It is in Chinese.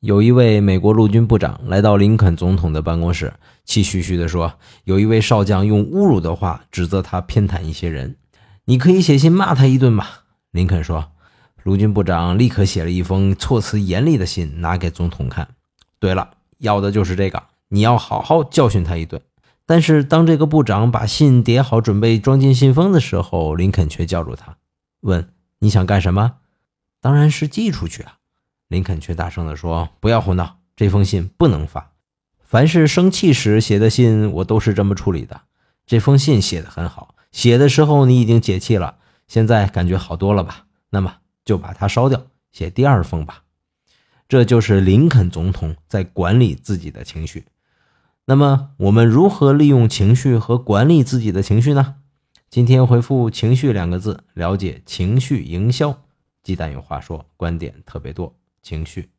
有一位美国陆军部长来到林肯总统的办公室，气吁吁地说：“有一位少将用侮辱的话指责他偏袒一些人，你可以写信骂他一顿吧。”林肯说。陆军部长立刻写了一封措辞严厉的信，拿给总统看。对了，要的就是这个，你要好好教训他一顿。但是当这个部长把信叠好，准备装进信封的时候，林肯却叫住他，问：“你想干什么？”“当然是寄出去啊。”林肯却大声地说：“不要胡闹，这封信不能发。凡是生气时写的信，我都是这么处理的。这封信写得很好，写的时候你已经解气了，现在感觉好多了吧？那么就把它烧掉，写第二封吧。这就是林肯总统在管理自己的情绪。那么我们如何利用情绪和管理自己的情绪呢？今天回复‘情绪’两个字，了解情绪营销。鸡蛋有话说，观点特别多。情绪。